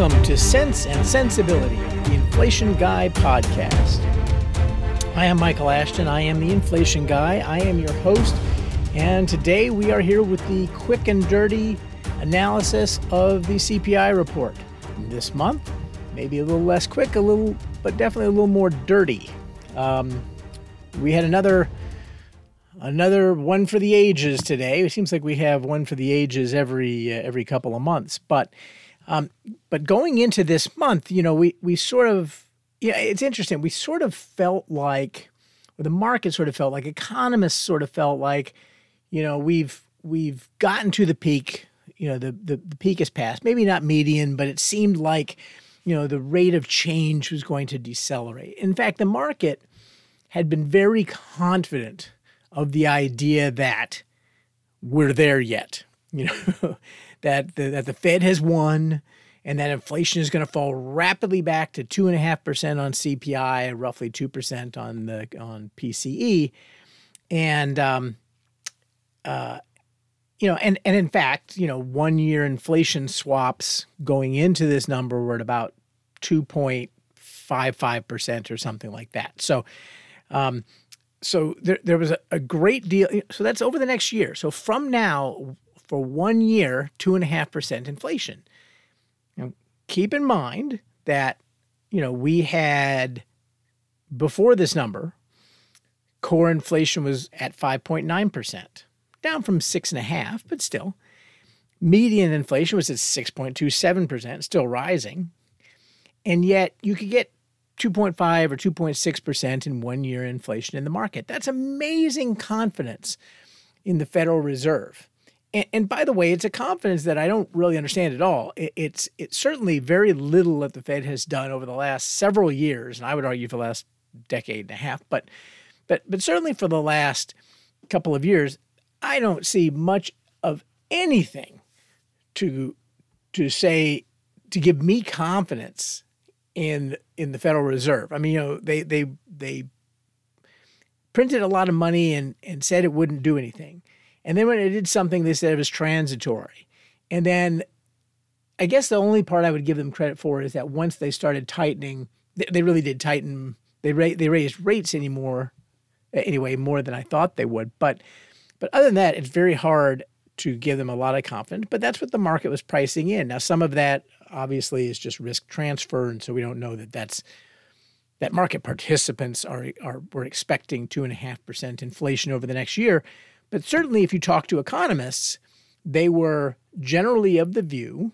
Welcome to Cents and Sensibility, the Inflation Guy podcast. I am Michael Ashton. I am the Inflation Guy. I am your host. And today we are here with the quick and dirty analysis of the CPI report. This month, maybe a little less quick, a little, but definitely a little more dirty. Um, we had another another one for the ages today. It seems like we have one for the ages every uh, every couple of months, but um, but going into this month, you know, we we sort of yeah, it's interesting. We sort of felt like, or the market sort of felt like, economists sort of felt like, you know, we've we've gotten to the peak. You know, the the, the peak has passed. Maybe not median, but it seemed like, you know, the rate of change was going to decelerate. In fact, the market had been very confident of the idea that we're there yet. You know, that the, that the Fed has won and that inflation is going to fall rapidly back to two and a half percent on CPI, roughly two percent on the on PCE, and um, uh, you know, and and in fact, you know, one year inflation swaps going into this number were at about two point five five percent or something like that. So. Um, so there, there was a, a great deal. So that's over the next year. So from now, for one year, two and a half percent inflation. Now, keep in mind that you know we had before this number, core inflation was at five point nine percent, down from six and a half, but still. Median inflation was at six point two seven percent, still rising, and yet you could get 2.5 or 2.6% in one year inflation in the market. That's amazing confidence in the Federal Reserve. And, and, by the way, it's a confidence that I don't really understand at all. It, it's it's certainly very little that the Fed has done over the last several years, and I would argue for the last decade and a half. But but but certainly for the last couple of years, I don't see much of anything to to say to give me confidence in in the Federal Reserve. I mean, you know, they they they printed a lot of money and and said it wouldn't do anything. And then when it did something, they said it was transitory. And then I guess the only part I would give them credit for is that once they started tightening, they really did tighten. They ra- they raised rates anymore, anyway, more than I thought they would. But but other than that, it's very hard to give them a lot of confidence. But that's what the market was pricing in. Now, some of that obviously is just risk transfer, and so we don't know that that's that market participants are are we're expecting two and a half percent inflation over the next year. But certainly, if you talk to economists, they were generally of the view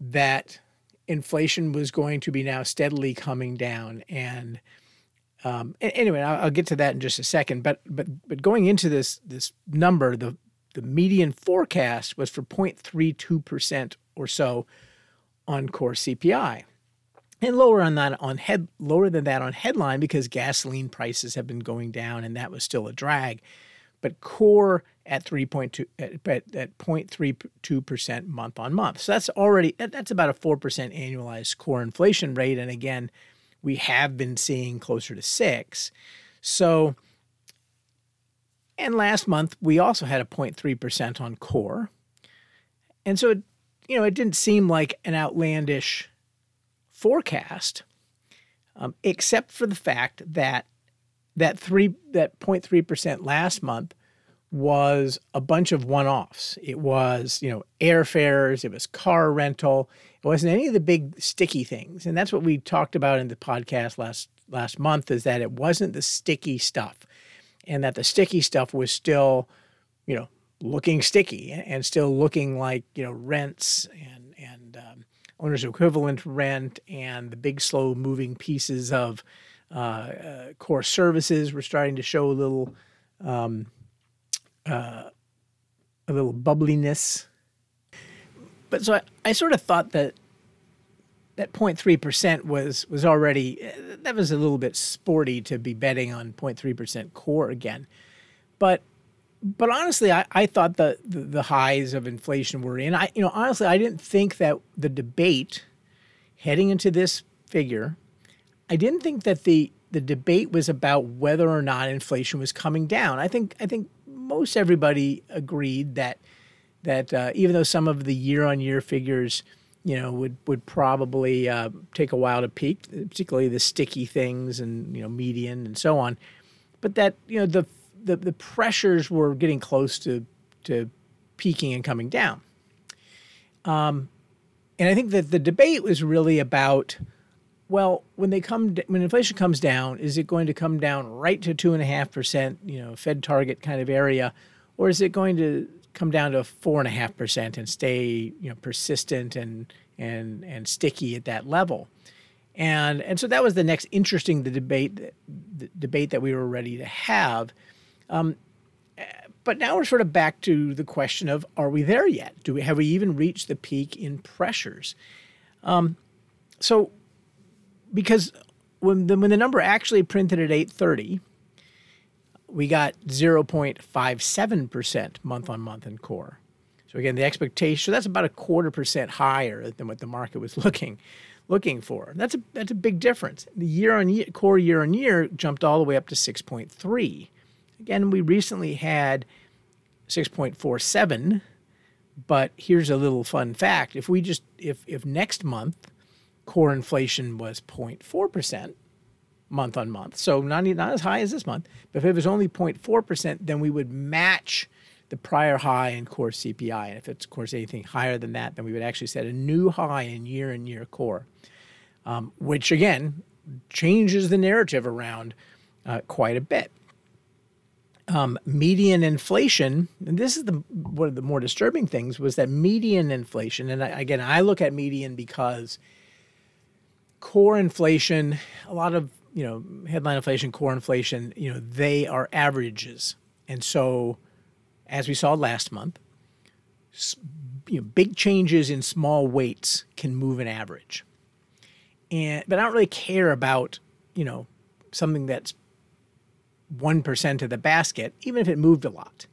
that inflation was going to be now steadily coming down. And um, anyway, I'll, I'll, get to that in just a second. But but but going into this this number, the the median forecast was for 0.32 percent or so on core CPI, and lower on that on head lower than that on headline because gasoline prices have been going down, and that was still a drag but core at 3.2 at, at 0.32% month on month. So that's already that's about a 4% annualized core inflation rate and again, we have been seeing closer to 6. So and last month we also had a 0.3% on core. And so it, you know, it didn't seem like an outlandish forecast, um, except for the fact that that three that 0.3 percent last month was a bunch of one-offs. It was, you know, airfares, it was car rental. It wasn't any of the big sticky things. And that's what we talked about in the podcast last last month is that it wasn't the sticky stuff. And that the sticky stuff was still, you know, looking sticky and still looking like, you know, rents and and um, owner's equivalent rent and the big slow moving pieces of core services were starting to show a little um, uh, a little bubbliness. But so I, I sort of thought that that 0.3 percent was was already that was a little bit sporty to be betting on 0.3 percent core again, but but honestly, I, I thought the, the, the highs of inflation were in. I you know honestly I didn't think that the debate heading into this figure I didn't think that the the debate was about whether or not inflation was coming down. I think I think most everybody agreed that that uh, even though some of the year on year figures you know, would would probably uh, take a while to peak, particularly the sticky things and you know median and so on. But that you know the the, the pressures were getting close to to peaking and coming down. Um, and I think that the debate was really about, well, when they come when inflation comes down, is it going to come down right to two and a half percent, you know, Fed target kind of area, or is it going to come down to four and a half percent and stay you know persistent and and and sticky at that level? And and so that was the next interesting the debate the debate that we were ready to have. Um, but now we're sort of back to the question of are we there yet? Do we have we even reached the peak in pressures? Um, so because when the, when the number actually printed at 830 we got 0.57% month on month in core. So again, the expectation so that's about a quarter percent higher than what the market was looking looking for. That's a that's a big difference. The year on year core year on year jumped all the way up to 6.3. Again, we recently had 6.47, but here's a little fun fact. If we just if if next month core inflation was 0.4%, month on month. So not, not as high as this month, but if it was only 0.4%, then we would match the prior high in core CPI. And if it's, of course, anything higher than that, then we would actually set a new high in year and year core, um, which again changes the narrative around uh, quite a bit. Um, median inflation, and this is the one of the more disturbing things, was that median inflation, and I, again, I look at median because core inflation, a lot of you know, headline inflation, core inflation, you know, they are averages. And so, as we saw last month, you know, big changes in small weights can move an average. And but I don't really care about, you know, something that's 1% of the basket, even if it moved a lot.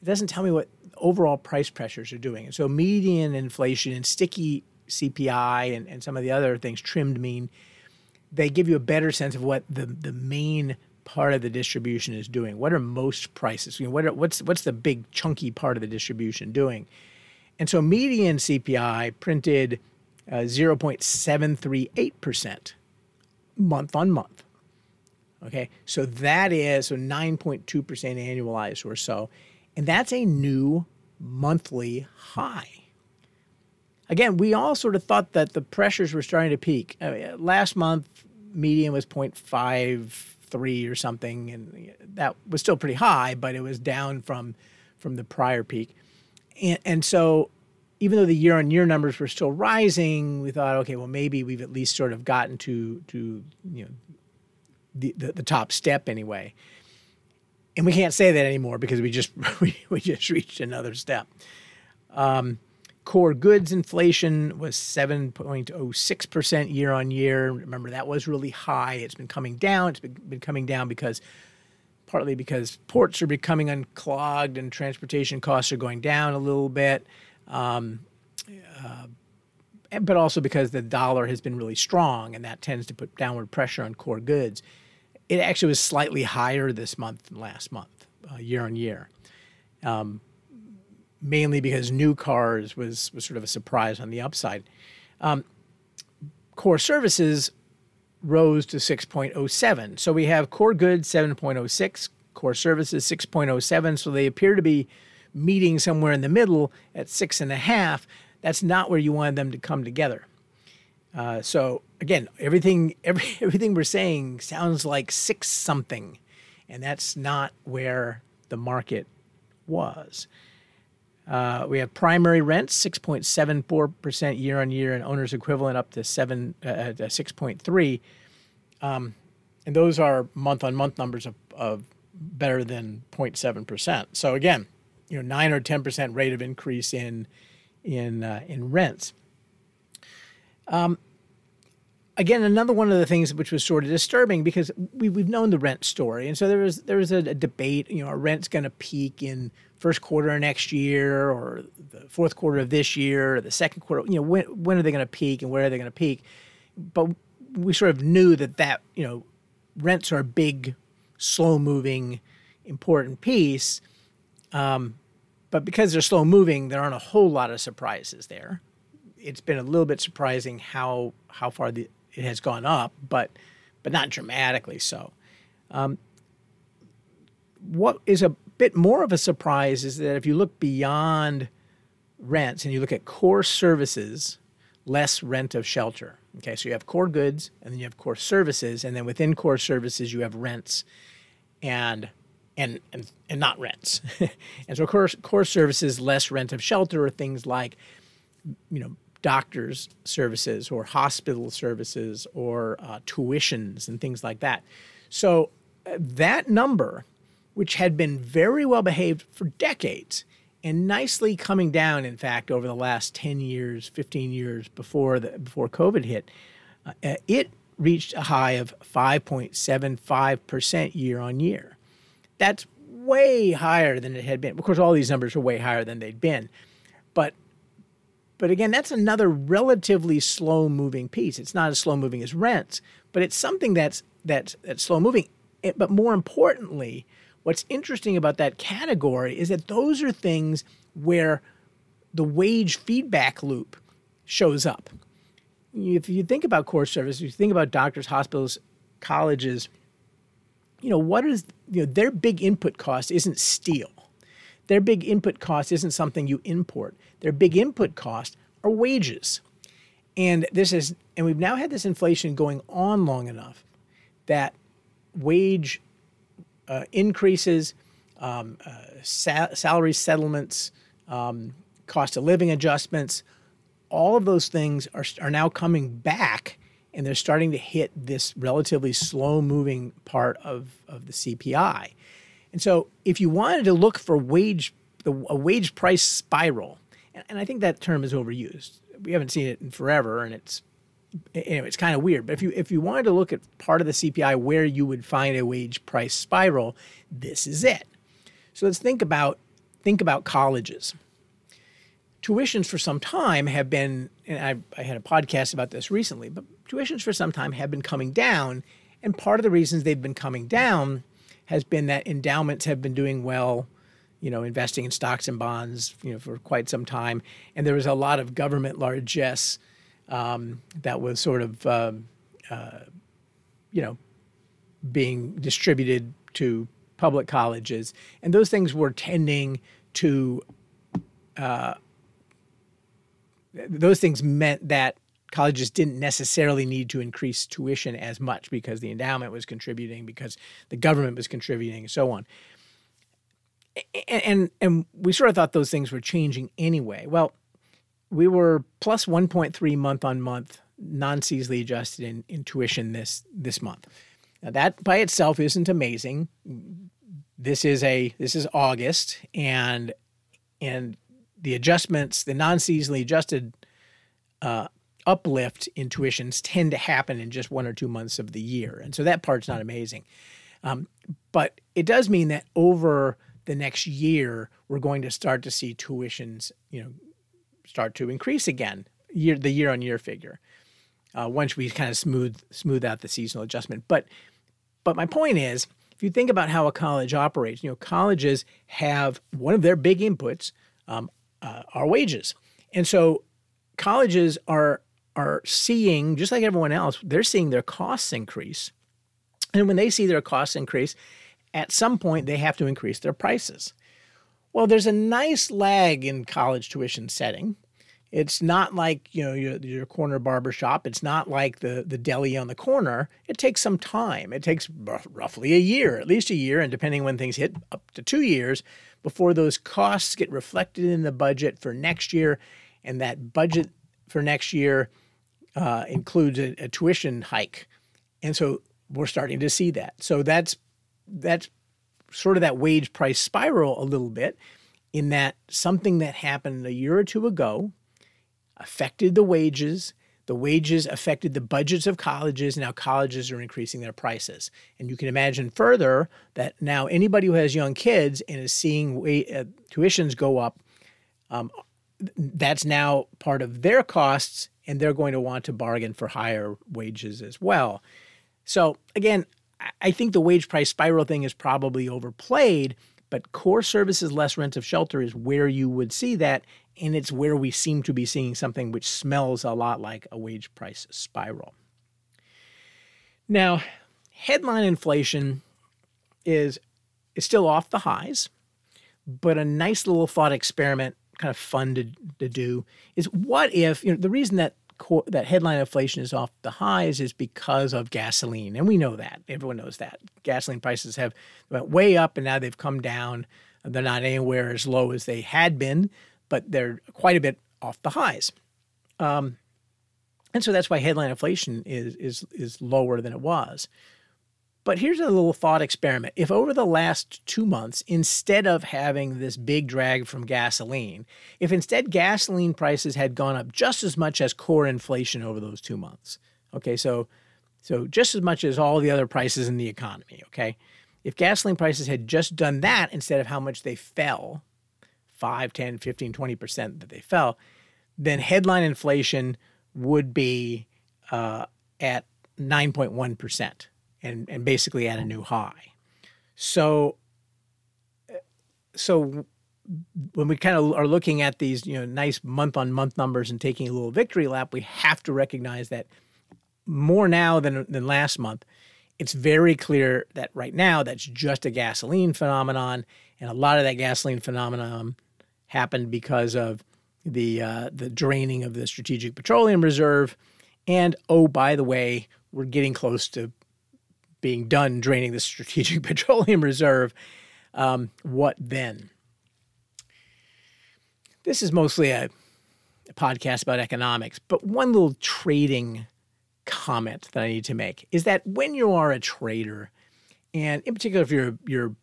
It doesn't tell me what overall price pressures are doing. And so median inflation and sticky CPI and, and some of the other things, trimmed mean, they give you a better sense of what the, the main part of the distribution is doing. What are most prices? You know, what are, what's what's the big chunky part of the distribution doing? And so median CPI printed uh, 0.738% month on month. Okay, so that is so 9.2% annualized or so. And that's a new monthly high. Again, we all sort of thought that the pressures were starting to peak. I mean, last month, median was 0.53 or something, and that was still pretty high, but it was down from from the prior peak. And, and so, even though the year-on-year numbers were still rising, we thought, okay, well, maybe we've at least sort of gotten to to you know the, the, the top step anyway. And we can't say that anymore because we just we, we just reached another step. Um, Core goods inflation was 7.06% year on year. Remember, that was really high. It's been coming down. It's been, coming down because partly because ports are becoming unclogged and transportation costs are going down a little bit. Um, uh, but also because the dollar has been really strong and that tends to put downward pressure on core goods. It actually was slightly higher this month than last month, uh, year on year. Um, mainly because new cars was was sort of a surprise on the upside. Um, core services rose to 6.07. So we have core goods 7.06, core services 6.07. So they appear to be meeting somewhere in the middle at six and a half. That's not where you wanted them to come together. Uh, so again, everything every, everything we're saying sounds like six something, and that's not where the market was. Uh, we have primary rents, 6.74% year on year, and owner's equivalent up to seven, uh, 6.3. Um, and those are month on month numbers of, of better than 0.7%. So again, you know, nine or 10% rate of increase in, in, uh, in rents. Um, again, another one of the things which was sort of disturbing because we, we've known the rent story. And so there was, there was a, a debate, you know, are rent's going to peak in first quarter of next year or the fourth quarter of this year or the second quarter? You know when, when are they going to peak and where are they going to peak? But we sort of knew that that you know rents are a big slow moving important piece um, but because they're slow moving there aren't a whole lot of surprises there. It's been a little bit surprising how how far the, it has gone up, but but not dramatically so. Um, what is a bit more of a surprise is that if you look beyond rents and you look at core services, less rent of shelter. Okay, so you have core goods and then you have core services, and then within core services you have rents and and and, and not rents. and so core core services, less rent of shelter, are things like you know doctors services or hospital services or uh, tuitions and things like that. So uh, that number, which had been very well behaved for decades and nicely coming down, in fact, over the last 10 years, 15 years before, the, before COVID hit, uh, uh it reached a high of 5.75% year on year. That's way higher than it had been. Of course, all these numbers are way higher than they'd been. But but again, that's another relatively slow moving piece. It's not as slow moving as rents, but it's something that's that's that's slow moving. It, but more importantly, what's interesting about that category is that those are things where the wage feedback loop shows up. If you think about core services, you think about doctors, hospitals, colleges, you know, what is you know, their big input cost isn't steel. Their big input cost isn't something you import. Their big input cost are wages. And this is and we've now had this inflation going on long enough that wage uh, increases, um, uh, sa- salary settlements, um, cost of living adjustments, all of those things are, are now coming back and they're starting to hit this relatively slow moving part of, of the CPI. And so, if you wanted to look for wage, a wage price spiral, and, and I think that term is overused. We haven't seen it in forever, and it's anyway, it's kind of weird. But if you if you wanted to look at part of the CPI where you would find a wage price spiral, this is it. So let's think about think about colleges. Tuitions for some time have been, and I, I had a podcast about this recently, but tuitions for some time have been coming down, and part of the reasons they've been coming down has been that endowments have been doing well, you know, investing in stocks and bonds, you know, for quite some time, and there was a lot of government largesse um, that was sort of, uh, uh, you know, being distributed to public colleges, and those things were tending to. Uh, those things meant that colleges didn't necessarily need to increase tuition as much because the endowment was contributing, because the government was contributing, and so on. And, and, and we sort of thought those things were changing anyway. Well, we were plus 1.3 month on month non-seasonally adjusted in, in tuition this this month. Now that by itself isn't amazing. This is a this is August and and the adjustments, the non-seasonally adjusted uh, uplift in tuitions tend to happen in just one or two months of the year. And so that part's not amazing. Um, but it does mean that over the next year, we're going to start to see tuitions, you know, start to increase again, year the year on year figure. Uh, once we kind of smooth smooth out the seasonal adjustment. But but my point is, if you think about how a college operates, you know, colleges have one of their big inputs um, uh, are wages, and so colleges are are seeing, just like everyone else, they're seeing their costs increase. And when they see their costs increase, at some point they have to increase their prices. Well, there's a nice lag in college tuition setting. It's not like you know your, your corner barber shop. It's not like the the deli on the corner. It takes some time. It takes r- roughly a year, at least a year, and depending when things hit, up to two years before those costs get reflected in the budget for next year, and that budget for next year uh, includes a, a tuition hike, and so we're starting to see that. So that's that's sort of that wage price spiral a little bit, in that something that happened a year or two ago affected the wages. The wages affected the budgets of colleges. Now colleges are increasing their prices, and you can imagine further that now anybody who has young kids and is seeing uh, tuitions go up, um, that's now part of their costs and they're going to want to bargain for higher wages as well. So, again, I think the wage price spiral thing is probably overplayed, but core services less rent of shelter is where you would see that. and it's where we seem to be seeing something which smells a lot like a wage price spiral. Now, headline inflation is is still off the highs, but a nice little thought experiment, kind of fun to, to do, is what if you know the reason that that headline inflation is off the highs is because of gasoline, and we know that everyone knows that gasoline prices have went way up and now they've come down. They're not anywhere as low as they had been, but they're quite a bit off the highs. Um, and so that's why headline inflation is is is lower than it was. But here's a little thought experiment. If over the last two months, instead of having this big drag from gasoline, if instead gasoline prices had gone up just as much as core inflation over those two months, okay, so so just as much as all the other prices in the economy, okay? If gasoline prices had just done that instead of how much they fell, 5, 10, 15, 20% that they fell, then headline inflation would be uh, at 9.1% and, and basically at a new high. So, so when we kind of are looking at these, you know, nice month on month numbers and taking a little victory lap, we have to recognize that more now than, than last month, it's very clear that right now that's just a gasoline phenomenon. And a lot of that gasoline phenomenon happened because of the uh, the draining of the Strategic Petroleum Reserve, and oh by the way, we're getting close to being done draining the Strategic Petroleum Reserve. Um, what then? This is mostly a, a podcast about economics, but one little trading comment that I need to make is that when you are a trader, and in particular if you're you're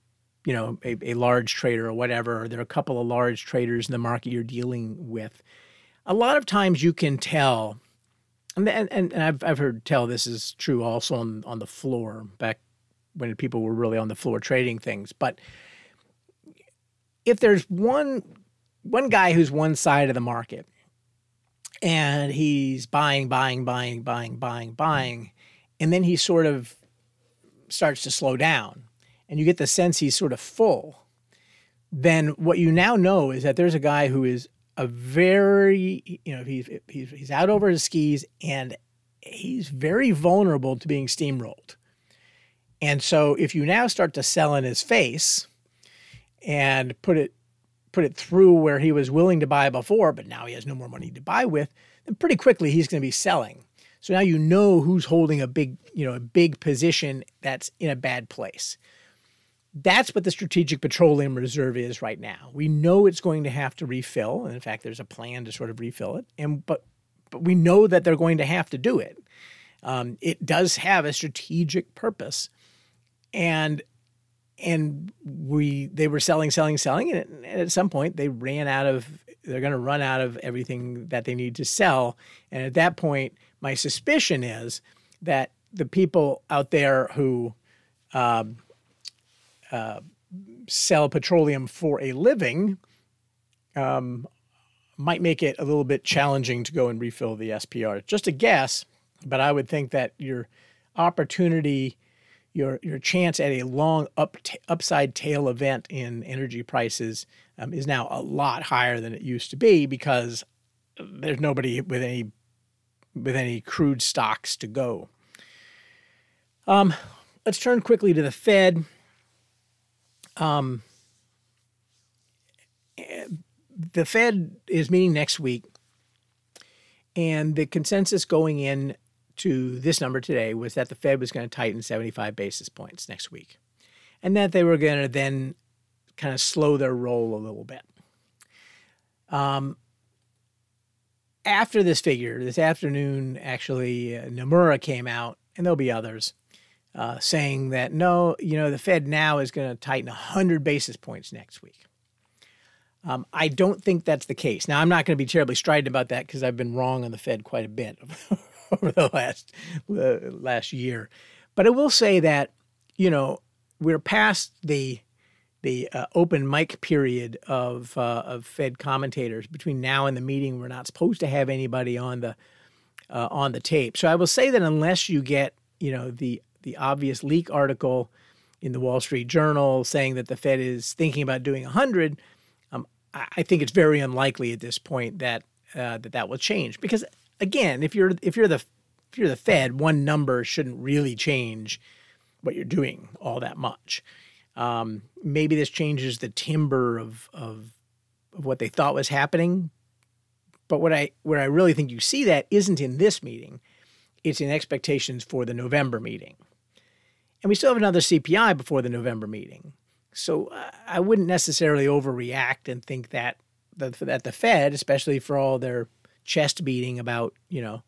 you know a, a large trader or whatever, or there are a couple of large traders in the market you're dealing with, a lot of times you can tell, and and, and I've I've heard tell this is true also on on the floor back when people were really on the floor trading things, but if there's one one guy who's one side of the market and he's buying, buying, buying, buying, buying, buying, and then he sort of starts to slow down and you get the sense he's sort of full, then what you now know is that there's a guy who is a very, you know, he's, he's, he's out over his skis and he's very vulnerable to being steamrolled. And so if you now start to sell in his face and put it put it through where he was willing to buy before, but now he has no more money to buy with, then pretty quickly he's going to be selling. So now you know who's holding a big, you know, a big position that's in a bad place. That's what the Strategic Petroleum Reserve is right now. We know it's going to have to refill, and in fact, there's a plan to sort of refill it. And but but we know that they're going to have to do it. Um, it does have a strategic purpose, and and we they were selling, selling, selling, and at some point they ran out of. They're going to run out of everything that they need to sell, and at that point, my suspicion is that the people out there who um, uh, sell petroleum for a living um, might make it a little bit challenging to go and refill the SPR. Just a guess, but I would think that your opportunity, your your chance at a long up t- upside tail event in energy prices um, is now a lot higher than it used to be because there's nobody with any with any crude stocks to go. Um, let's turn quickly to the Fed. Um, the Fed is meeting next week, and the consensus going in to this number today was that the Fed was going to tighten 75 basis points next week, and that they were going to then kind of slow their roll a little bit. Um, after this figure, this afternoon, actually, uh, Nomura came out, and there'll be others, uh, saying that no, you know, the Fed now is going to tighten 100 basis points next week. Um, I don't think that's the case. Now, I'm not going to be terribly strident about that because I've been wrong on the Fed quite a bit over the last uh, last year. But I will say that you know we're past the the uh, open mic period of uh, of Fed commentators. Between now and the meeting, we're not supposed to have anybody on the uh, on the tape. So I will say that unless you get you know the the obvious leak article in the Wall Street Journal saying that the Fed is thinking about doing 100, um, I think it's very unlikely at this point that uh, that that will change. Because again, if you're if you're the if you're the Fed, one number shouldn't really change what you're doing all that much. Um, maybe this changes the timber of, of of what they thought was happening, but what I where I really think you see that isn't in this meeting, it's in expectations for the November meeting, and we still have another CPI before the November meeting. So uh, I wouldn't necessarily overreact and think that the, that the Fed, especially for all their chest beating about you know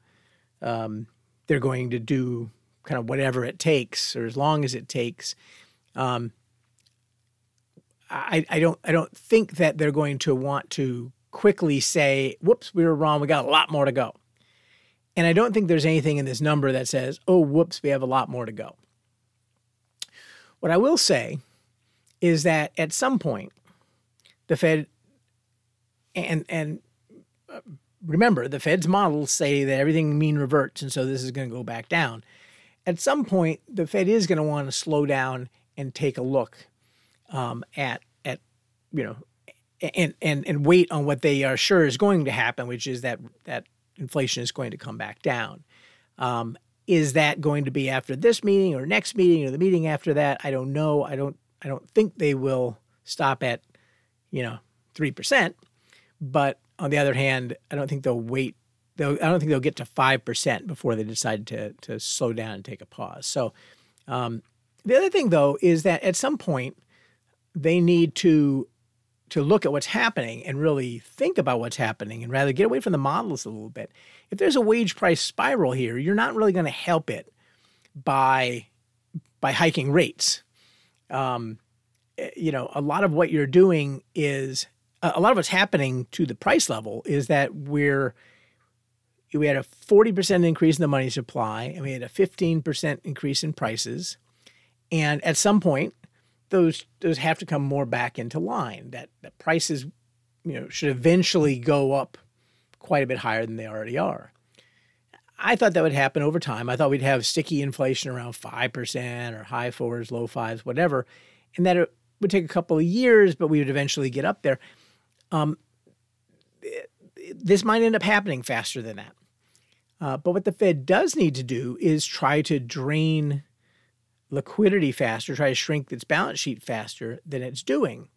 um, they're going to do kind of whatever it takes or as long as it takes. Um, I, I don't I don't think that they're going to want to quickly say, "Whoops, we were wrong. We got a lot more to go." And I don't think there's anything in this number that says, "Oh, whoops, we have a lot more to go." What I will say is that at some point, the Fed and and uh, remember the Fed's models say that everything mean reverts, and so this is going to go back down. At some point, the Fed is going to want to slow down and take a look um, at at you know and and and wait on what they are sure is going to happen, which is that that inflation is going to come back down. Um, is that going to be after this meeting or next meeting or the meeting after that? I don't know. I don't I don't think they will stop at you know three percent, but on the other hand, I don't think they'll wait. They'll, I don't think they'll get to five percent before they decide to to slow down and take a pause. So um, the other thing, though, is that at some point they need to to look at what's happening and really think about what's happening and rather get away from the models a little bit. If there's a wage price spiral here, you're not really going to help it by by hiking rates. Um, eh, you know, a lot of what you're doing is a lot of what's happening to the price level is that we're we had a 40% increase in the money supply and we had a 15% increase in prices and at some point those those have to come more back into line that, that prices you know should eventually go up quite a bit higher than they already are. I thought that would happen over time. I thought we'd have sticky inflation around 5% or high fours low fives whatever and that it would take a couple of years but we would eventually get up there. Um, this might end up happening faster than that. Uh, but what the Fed does need to do is try to drain liquidity faster, try to shrink its balance sheet faster than it's doing.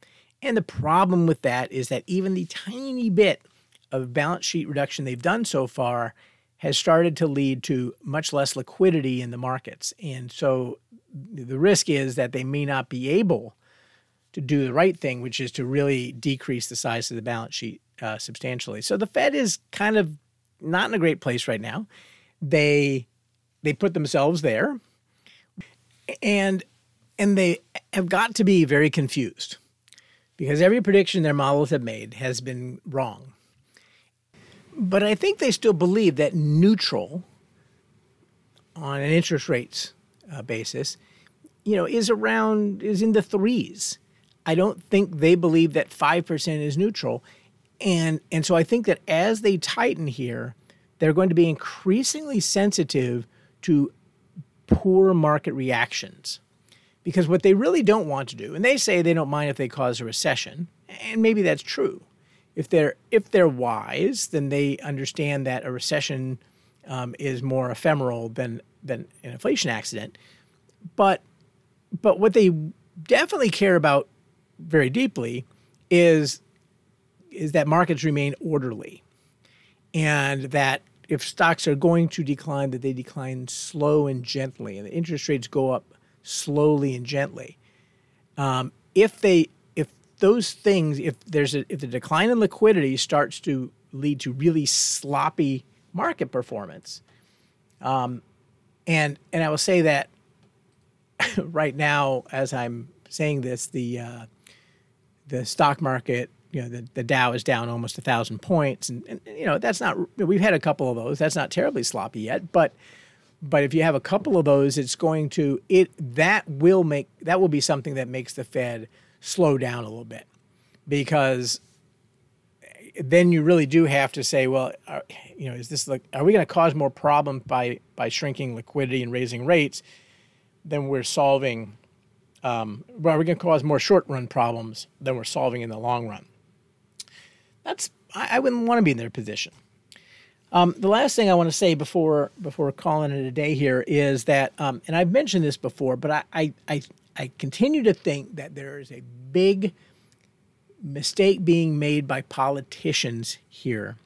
And the problem with that is that even the tiny bit of balance sheet reduction they've done so far has started to lead to much less liquidity in the markets. And so the risk is that they may not be able to do the right thing, which is to really decrease the size of the balance sheet uh, substantially. So the Fed is kind of not in a great place right now. They they put themselves there, and and they have got to be very confused because every prediction their models have made has been wrong. But I think they still believe that neutral on an interest rates uh, basis, you know, is around is in the threes. I don't think they believe that 5% is neutral. And, and so I think that as they tighten here, they're going to be increasingly sensitive to poor market reactions. Because what they really don't want to do, and they say they don't mind if they cause a recession, and maybe that's true. If they're if they're wise, then they understand that a recession um, is more ephemeral than than an inflation accident. But but what they definitely care about very deeply is is that markets remain orderly and that if stocks are going to decline that they decline slow and gently and the interest rates go up slowly and gently. Um, if they if those things if there's a if the decline in liquidity starts to lead to really sloppy market performance um, and and i will say that right now as i'm saying this the uh, the stock market, you know, the, the Dow is down almost a thousand points, and, and you know that's not. We've had a couple of those. That's not terribly sloppy yet, but but if you have a couple of those, it's going to it that will make that will be something that makes the Fed slow down a little bit because then you really do have to say, well, are, you know, is this like are we going to cause more problems by by shrinking liquidity and raising rates than we're solving um, well, we're going to cause more short run problems than we're solving in the long run. That's I, I wouldn't want to be in their position. Um, the last thing I want to say before before calling it a day here is that, um, and I've mentioned this before, but I, I, I I continue to think that there is a big mistake being made by politicians here.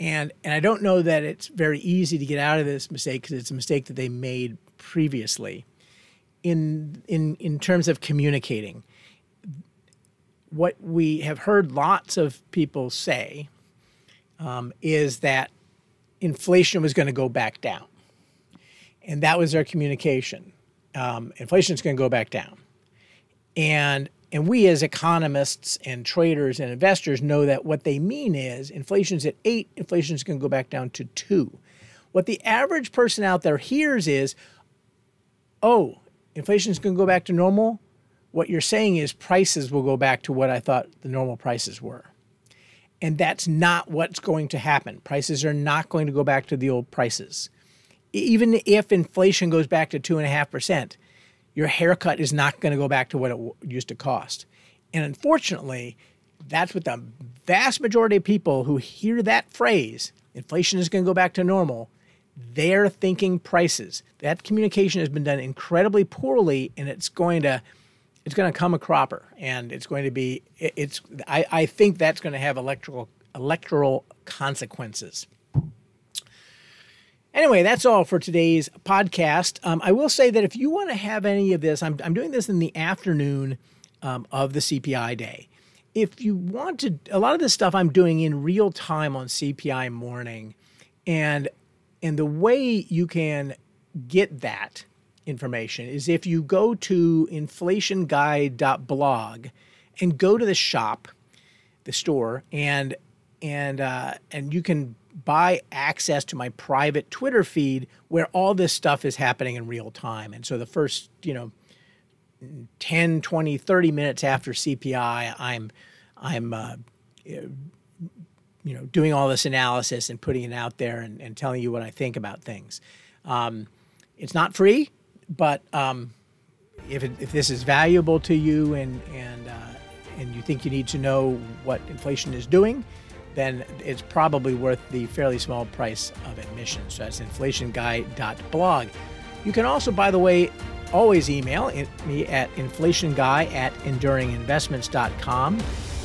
And, and I don't know that it's very easy to get out of this mistake because it's a mistake that they made previously in, in, in terms of communicating. What we have heard lots of people say um, is that inflation was going to go back down. And that was their communication. Um, inflation is going to go back down. And and we as economists and traders and investors know that what they mean is inflation's at eight, inflation is going to go back down to two. What the average person out there hears is, oh, inflation is going to go back to normal. What you're saying is prices will go back to what I thought the normal prices were. And that's not what's going to happen. Prices are not going to go back to the old prices. Even if inflation goes back to 2.5%, your haircut is not going to go back to what it used to cost. And unfortunately, that's what the vast majority of people who hear that phrase, inflation is going to go back to normal, they're thinking prices. That communication has been done incredibly poorly, and it's going to it's going to come a cropper, and it's going to be it's. I, I think that's going to have electoral electoral consequences. Anyway, that's all for today's podcast. Um, I will say that if you want to have any of this, I'm, I'm doing this in the afternoon um, of the CPI day. If you want to, a lot of this stuff I'm doing in real time on CPI morning, and and the way you can get that information is if you go to inflationguy.blog and go to the shop, the store, and and uh, and you can buy access to my private Twitter feed where all this stuff is happening in real time. And so the first, you know, 10, 20, 30 minutes after CPI, I'm I'm uh, you know doing all this analysis and putting it out there and, and telling you what I think about things. Um, it's not free, but um, if, it, if this is valuable to you and and uh, and you think you need to know what inflation is doing, then it's probably worth the fairly small price of admission. So that's inflationguy.blog. You can also, by the way, always email me at inflationguy at enduringinvestments.com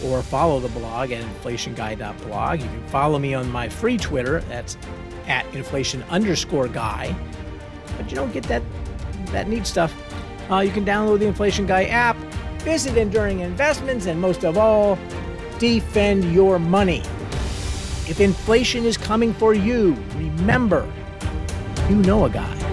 or follow the blog at inflationguy.blog. You can follow me on my free Twitter, that's at inflation underscore guy. But you don't get that that neat stuff. Uh, you can download the Inflation Guy app, visit Enduring Investments, and most of all, defend your money. If inflation is coming for you, remember, you know a guy.